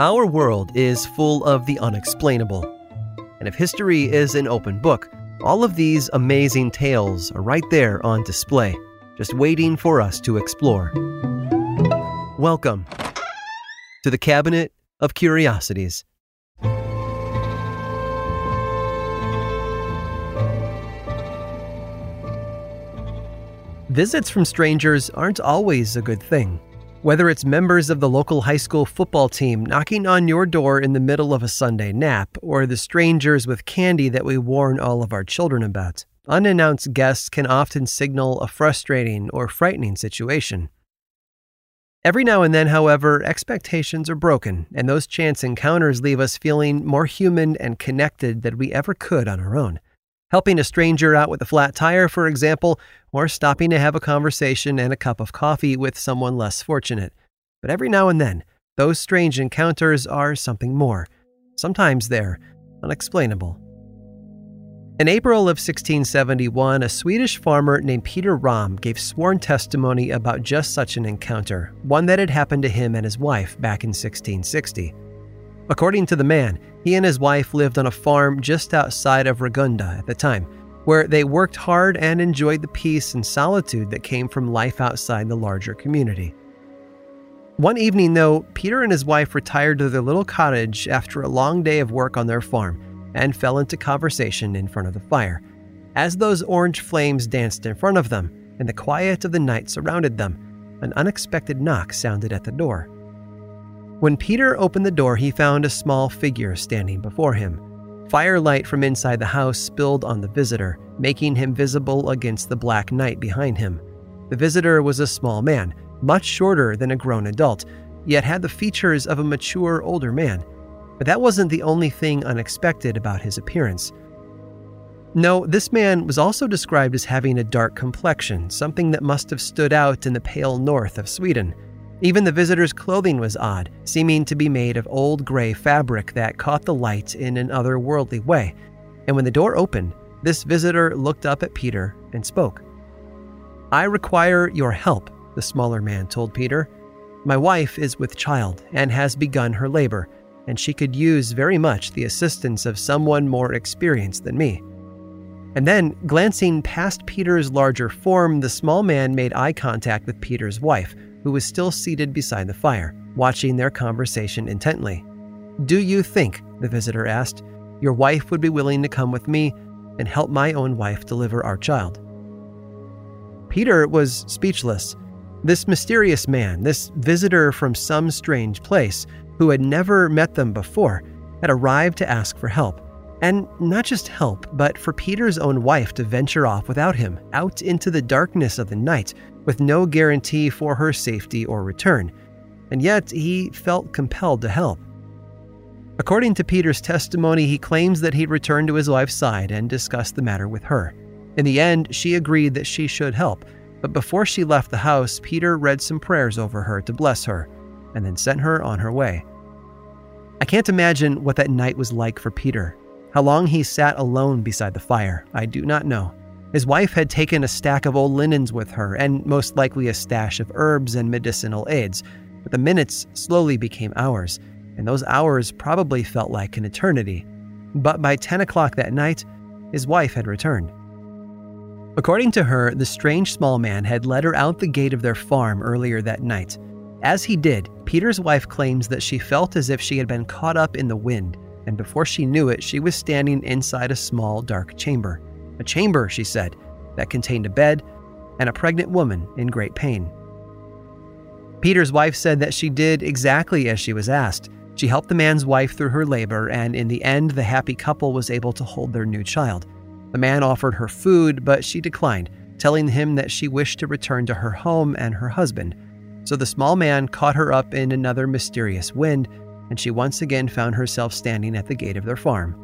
Our world is full of the unexplainable. And if history is an open book, all of these amazing tales are right there on display, just waiting for us to explore. Welcome to the Cabinet of Curiosities. Visits from strangers aren't always a good thing. Whether it's members of the local high school football team knocking on your door in the middle of a Sunday nap, or the strangers with candy that we warn all of our children about, unannounced guests can often signal a frustrating or frightening situation. Every now and then, however, expectations are broken, and those chance encounters leave us feeling more human and connected than we ever could on our own. Helping a stranger out with a flat tire, for example, or stopping to have a conversation and a cup of coffee with someone less fortunate. But every now and then, those strange encounters are something more. Sometimes they're unexplainable. In April of 1671, a Swedish farmer named Peter Ram gave sworn testimony about just such an encounter, one that had happened to him and his wife back in 1660. According to the man, he and his wife lived on a farm just outside of Ragunda at the time, where they worked hard and enjoyed the peace and solitude that came from life outside the larger community. One evening, though, Peter and his wife retired to their little cottage after a long day of work on their farm and fell into conversation in front of the fire. As those orange flames danced in front of them and the quiet of the night surrounded them, an unexpected knock sounded at the door. When Peter opened the door, he found a small figure standing before him. Firelight from inside the house spilled on the visitor, making him visible against the black night behind him. The visitor was a small man, much shorter than a grown adult, yet had the features of a mature older man. But that wasn't the only thing unexpected about his appearance. No, this man was also described as having a dark complexion, something that must have stood out in the pale north of Sweden. Even the visitor's clothing was odd, seeming to be made of old gray fabric that caught the light in an otherworldly way. And when the door opened, this visitor looked up at Peter and spoke. I require your help, the smaller man told Peter. My wife is with child and has begun her labor, and she could use very much the assistance of someone more experienced than me. And then, glancing past Peter's larger form, the small man made eye contact with Peter's wife, who was still seated beside the fire, watching their conversation intently. Do you think, the visitor asked, your wife would be willing to come with me and help my own wife deliver our child? Peter was speechless. This mysterious man, this visitor from some strange place, who had never met them before, had arrived to ask for help. And not just help, but for Peter's own wife to venture off without him, out into the darkness of the night, with no guarantee for her safety or return. And yet, he felt compelled to help. According to Peter's testimony, he claims that he'd returned to his wife's side and discussed the matter with her. In the end, she agreed that she should help, but before she left the house, Peter read some prayers over her to bless her, and then sent her on her way. I can't imagine what that night was like for Peter. How long he sat alone beside the fire, I do not know. His wife had taken a stack of old linens with her, and most likely a stash of herbs and medicinal aids, but the minutes slowly became hours, and those hours probably felt like an eternity. But by 10 o'clock that night, his wife had returned. According to her, the strange small man had led her out the gate of their farm earlier that night. As he did, Peter's wife claims that she felt as if she had been caught up in the wind, and before she knew it, she was standing inside a small, dark chamber. A chamber, she said, that contained a bed and a pregnant woman in great pain. Peter's wife said that she did exactly as she was asked. She helped the man's wife through her labor, and in the end, the happy couple was able to hold their new child. The man offered her food, but she declined, telling him that she wished to return to her home and her husband. So the small man caught her up in another mysterious wind, and she once again found herself standing at the gate of their farm.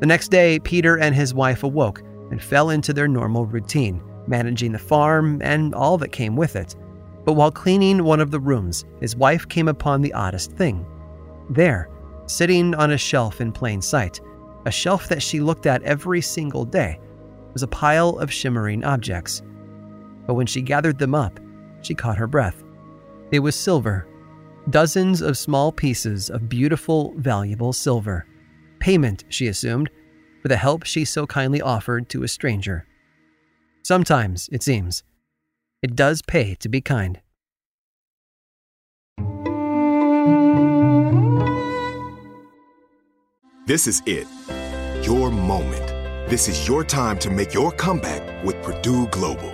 The next day, Peter and his wife awoke and fell into their normal routine, managing the farm and all that came with it. But while cleaning one of the rooms, his wife came upon the oddest thing. There, sitting on a shelf in plain sight, a shelf that she looked at every single day, was a pile of shimmering objects. But when she gathered them up, she caught her breath. It was silver. Dozens of small pieces of beautiful, valuable silver. Payment, she assumed, for the help she so kindly offered to a stranger. Sometimes, it seems, it does pay to be kind. This is it. Your moment. This is your time to make your comeback with Purdue Global.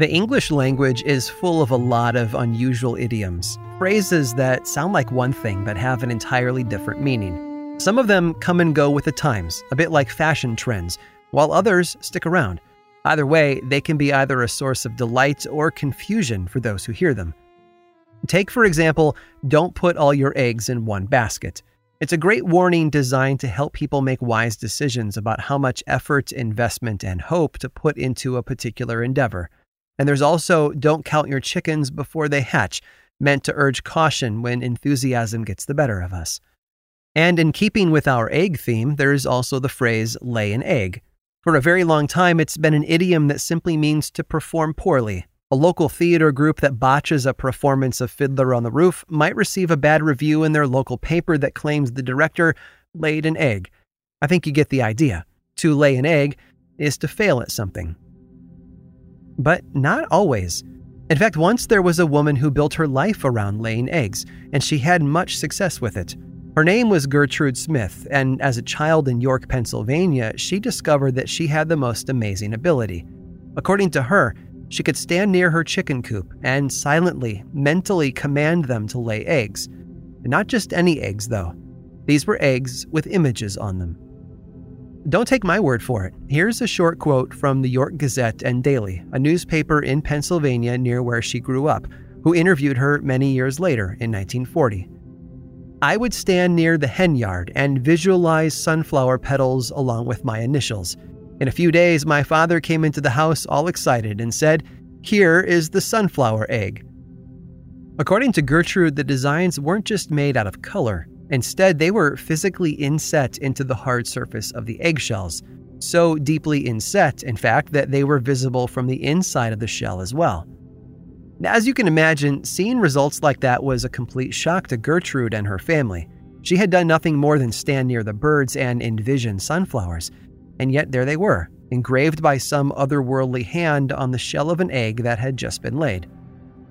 The English language is full of a lot of unusual idioms, phrases that sound like one thing but have an entirely different meaning. Some of them come and go with the times, a bit like fashion trends, while others stick around. Either way, they can be either a source of delight or confusion for those who hear them. Take, for example, don't put all your eggs in one basket. It's a great warning designed to help people make wise decisions about how much effort, investment, and hope to put into a particular endeavor. And there's also don't count your chickens before they hatch, meant to urge caution when enthusiasm gets the better of us. And in keeping with our egg theme, there is also the phrase lay an egg. For a very long time, it's been an idiom that simply means to perform poorly. A local theater group that botches a performance of Fiddler on the Roof might receive a bad review in their local paper that claims the director laid an egg. I think you get the idea. To lay an egg is to fail at something but not always. In fact, once there was a woman who built her life around laying eggs, and she had much success with it. Her name was Gertrude Smith, and as a child in York, Pennsylvania, she discovered that she had the most amazing ability. According to her, she could stand near her chicken coop and silently, mentally command them to lay eggs. And not just any eggs, though. These were eggs with images on them. Don't take my word for it. Here's a short quote from the York Gazette and Daily, a newspaper in Pennsylvania near where she grew up, who interviewed her many years later in 1940. I would stand near the hen yard and visualize sunflower petals along with my initials. In a few days, my father came into the house all excited and said, Here is the sunflower egg. According to Gertrude, the designs weren't just made out of color. Instead, they were physically inset into the hard surface of the eggshells, so deeply inset, in fact, that they were visible from the inside of the shell as well. Now, as you can imagine, seeing results like that was a complete shock to Gertrude and her family. She had done nothing more than stand near the birds and envision sunflowers, and yet there they were, engraved by some otherworldly hand on the shell of an egg that had just been laid.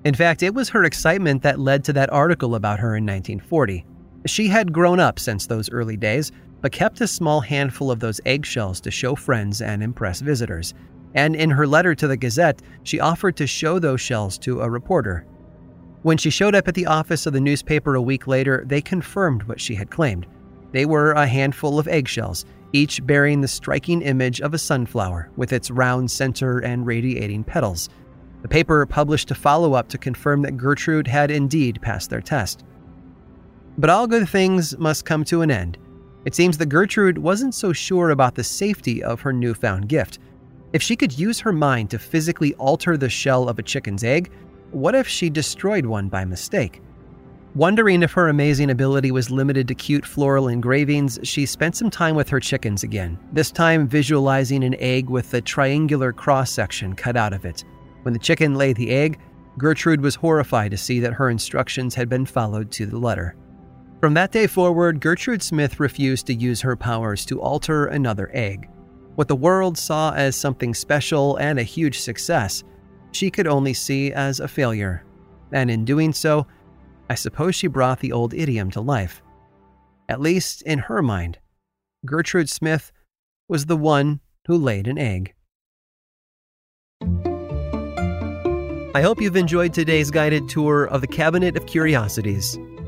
In fact, it was her excitement that led to that article about her in 1940. She had grown up since those early days, but kept a small handful of those eggshells to show friends and impress visitors and in her letter to the Gazette, she offered to show those shells to a reporter. When she showed up at the office of the newspaper a week later, they confirmed what she had claimed. They were a handful of eggshells, each bearing the striking image of a sunflower with its round center and radiating petals. The paper published a follow up to confirm that Gertrude had indeed passed their test. But all good things must come to an end. It seems that Gertrude wasn't so sure about the safety of her newfound gift. If she could use her mind to physically alter the shell of a chicken's egg, what if she destroyed one by mistake? Wondering if her amazing ability was limited to cute floral engravings, she spent some time with her chickens again, this time visualizing an egg with a triangular cross section cut out of it. When the chicken laid the egg, Gertrude was horrified to see that her instructions had been followed to the letter. From that day forward, Gertrude Smith refused to use her powers to alter another egg. What the world saw as something special and a huge success, she could only see as a failure. And in doing so, I suppose she brought the old idiom to life. At least in her mind, Gertrude Smith was the one who laid an egg. I hope you've enjoyed today's guided tour of the Cabinet of Curiosities.